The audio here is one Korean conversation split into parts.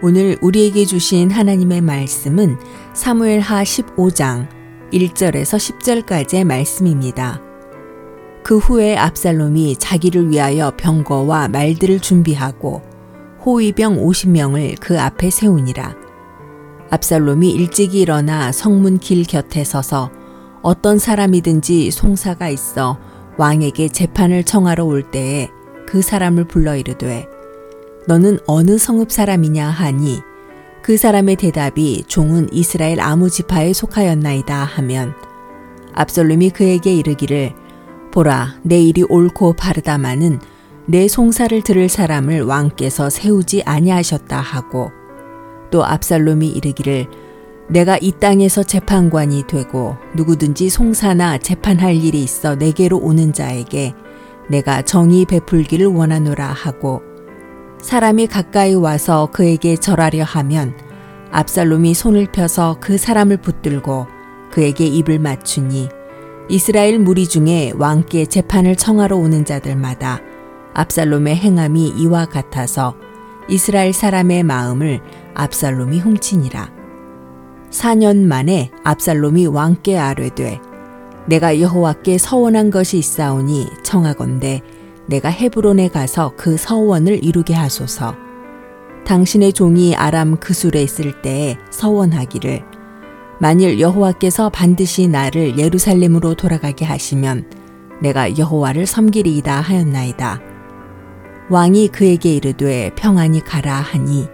오늘 우리에게 주신 하나님의 말씀은 사무엘하 15장 1절에서 10절까지의 말씀입니다. 그 후에 압살롬이 자기를 위하여 병거와 말들을 준비하고 호위병 50명을 그 앞에 세우니라. 압살롬이 일찍이 일어나 성문 길 곁에 서서 어떤 사람이든지 송사가 있어 왕에게 재판을 청하러 올 때에 그 사람을 불러 이르되 너는 어느 성읍 사람이냐 하니 그 사람의 대답이 종은 이스라엘 아무 지파에 속하였나이다 하면 압살롬이 그에게 이르기를 보라 내 일이 옳고 바르다마는 내 송사를 들을 사람을 왕께서 세우지 아니하셨다 하고 또 압살롬이 이르기를 내가 이 땅에서 재판관이 되고 누구든지 송사나 재판할 일이 있어 내게로 오는 자에게 내가 정의 베풀기를 원하노라 하고 사람이 가까이 와서 그에게 절하려 하면 압살롬이 손을 펴서 그 사람을 붙들고 그에게 입을 맞추니 이스라엘 무리 중에 왕께 재판을 청하러 오는 자들마다 압살롬의 행함이 이와 같아서 이스라엘 사람의 마음을 압살롬이 훔치니라. 4년 만에 압살롬이 왕께 아뢰되 내가 여호와께 서원한 것이 있사오니 청하건대 내가 헤브론에 가서 그 서원을 이루게 하소서. 당신의 종이 아람 그술에 있을 때에 서원하기를 만일 여호와께서 반드시 나를 예루살렘으로 돌아가게 하시면 내가 여호와를 섬기리이다 하였나이다. 왕이 그에게 이르되 평안히 가라 하니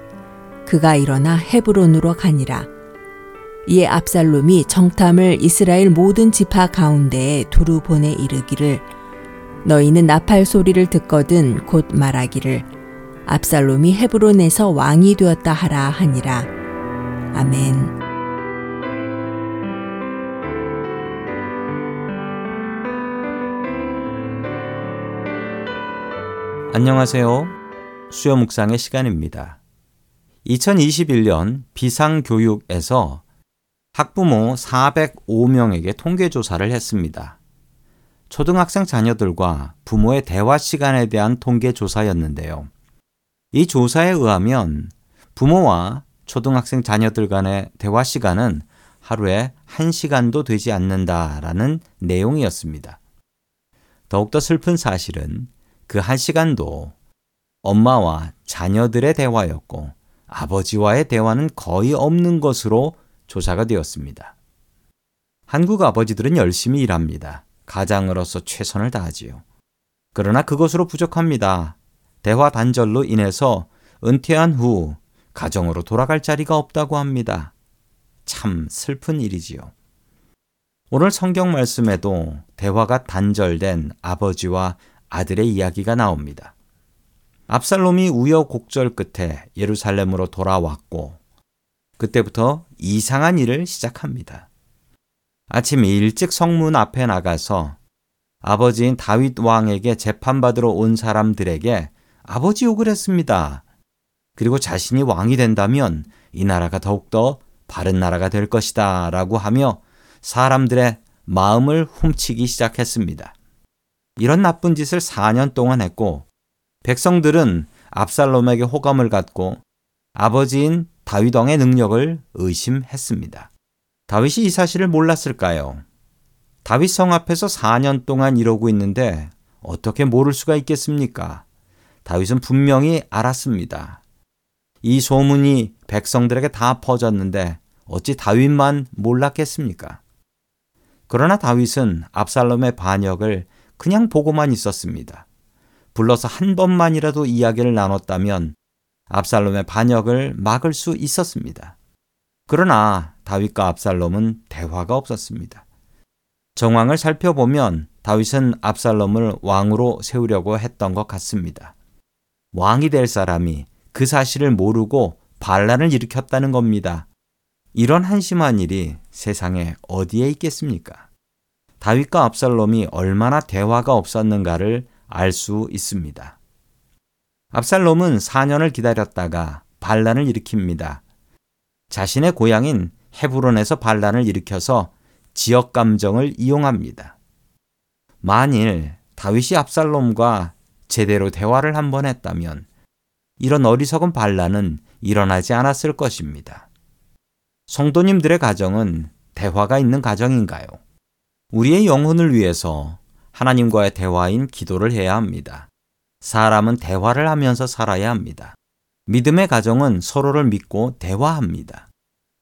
그가 일어나 헤브론으로 가니라. 이에 압살롬이 정탐을 이스라엘 모든 지파 가운데에 두루 보내 이르기를 너희는 나팔 소리를 듣거든 곧 말하기를 압살롬이 헤브론에서 왕이 되었다 하라 하니라. 아멘. 안녕하세요. 수요 묵상의 시간입니다. 2021년 비상교육에서 학부모 405명에게 통계조사를 했습니다. 초등학생 자녀들과 부모의 대화 시간에 대한 통계 조사였는데요. 이 조사에 의하면 부모와 초등학생 자녀들 간의 대화 시간은 하루에 1시간도 되지 않는다라는 내용이었습니다. 더욱더 슬픈 사실은 그 1시간도 엄마와 자녀들의 대화였고 아버지와의 대화는 거의 없는 것으로 조사가 되었습니다. 한국 아버지들은 열심히 일합니다. 가장으로서 최선을 다하지요. 그러나 그것으로 부족합니다. 대화 단절로 인해서 은퇴한 후 가정으로 돌아갈 자리가 없다고 합니다. 참 슬픈 일이지요. 오늘 성경 말씀에도 대화가 단절된 아버지와 아들의 이야기가 나옵니다. 압살롬이 우여곡절 끝에 예루살렘으로 돌아왔고 그때부터 이상한 일을 시작합니다. 아침 일찍 성문 앞에 나가서 아버지인 다윗 왕에게 재판받으러 온 사람들에게 아버지 욕을 했습니다. 그리고 자신이 왕이 된다면 이 나라가 더욱더 바른 나라가 될 것이다 라고 하며 사람들의 마음을 훔치기 시작했습니다. 이런 나쁜 짓을 4년 동안 했고 백성들은 압살롬에게 호감을 갖고 아버지인 다윗 왕의 능력을 의심했습니다. 다윗이 이 사실을 몰랐을까요? 다윗 성 앞에서 4년 동안 이러고 있는데 어떻게 모를 수가 있겠습니까? 다윗은 분명히 알았습니다. 이 소문이 백성들에게 다 퍼졌는데 어찌 다윗만 몰랐겠습니까? 그러나 다윗은 압살롬의 반역을 그냥 보고만 있었습니다. 불러서 한 번만이라도 이야기를 나눴다면 압살롬의 반역을 막을 수 있었습니다. 그러나 다윗과 압살롬은 대화가 없었습니다. 정황을 살펴보면 다윗은 압살롬을 왕으로 세우려고 했던 것 같습니다. 왕이 될 사람이 그 사실을 모르고 반란을 일으켰다는 겁니다. 이런 한심한 일이 세상에 어디에 있겠습니까? 다윗과 압살롬이 얼마나 대화가 없었는가를 알 수 있습니다. 압살롬은 4년을 기다렸다가 반란을 일으킵니다. 자신의 고향인 헤브론에서 반란을 일으켜서 지역 감정을 이용합니다. 만일 다윗이 압살롬과 제대로 대화를 한번 했다면 이런 어리석은 반란은 일어나지 않았을 것입니다. 성도님들의 가정은 대화가 있는 가정인가요? 우리의 영혼을 위해서 하나님과의 대화인 기도를 해야 합니다. 사람은 대화를 하면서 살아야 합니다. 믿음의 가정은 서로를 믿고 대화합니다.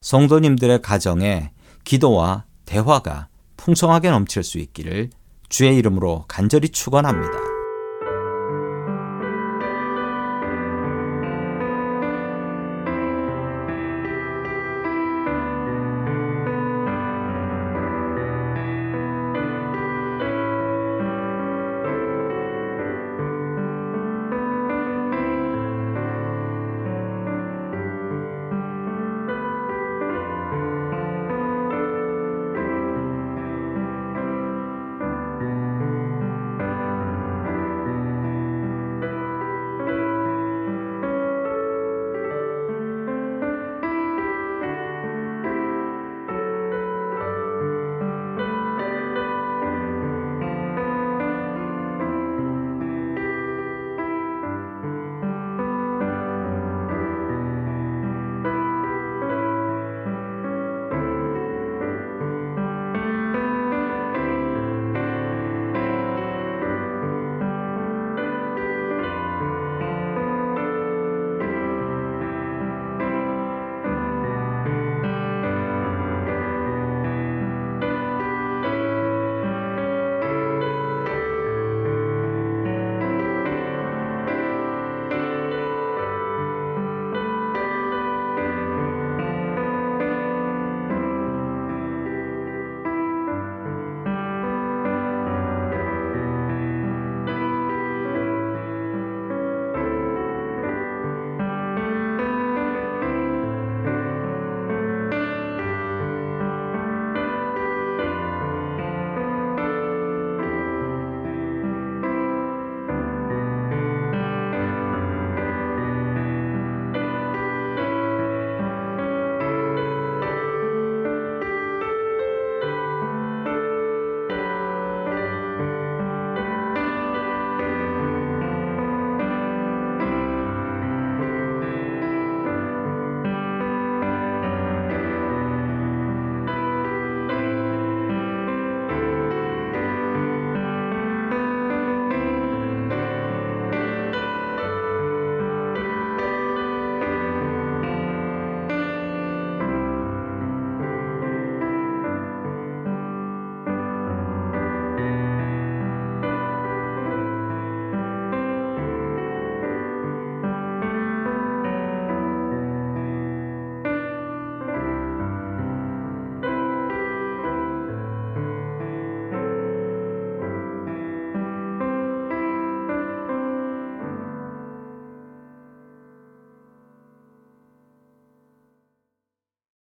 성도님들의 가정에 기도와 대화가 풍성하게 넘칠 수 있기를 주의 이름으로 간절히 축원합니다.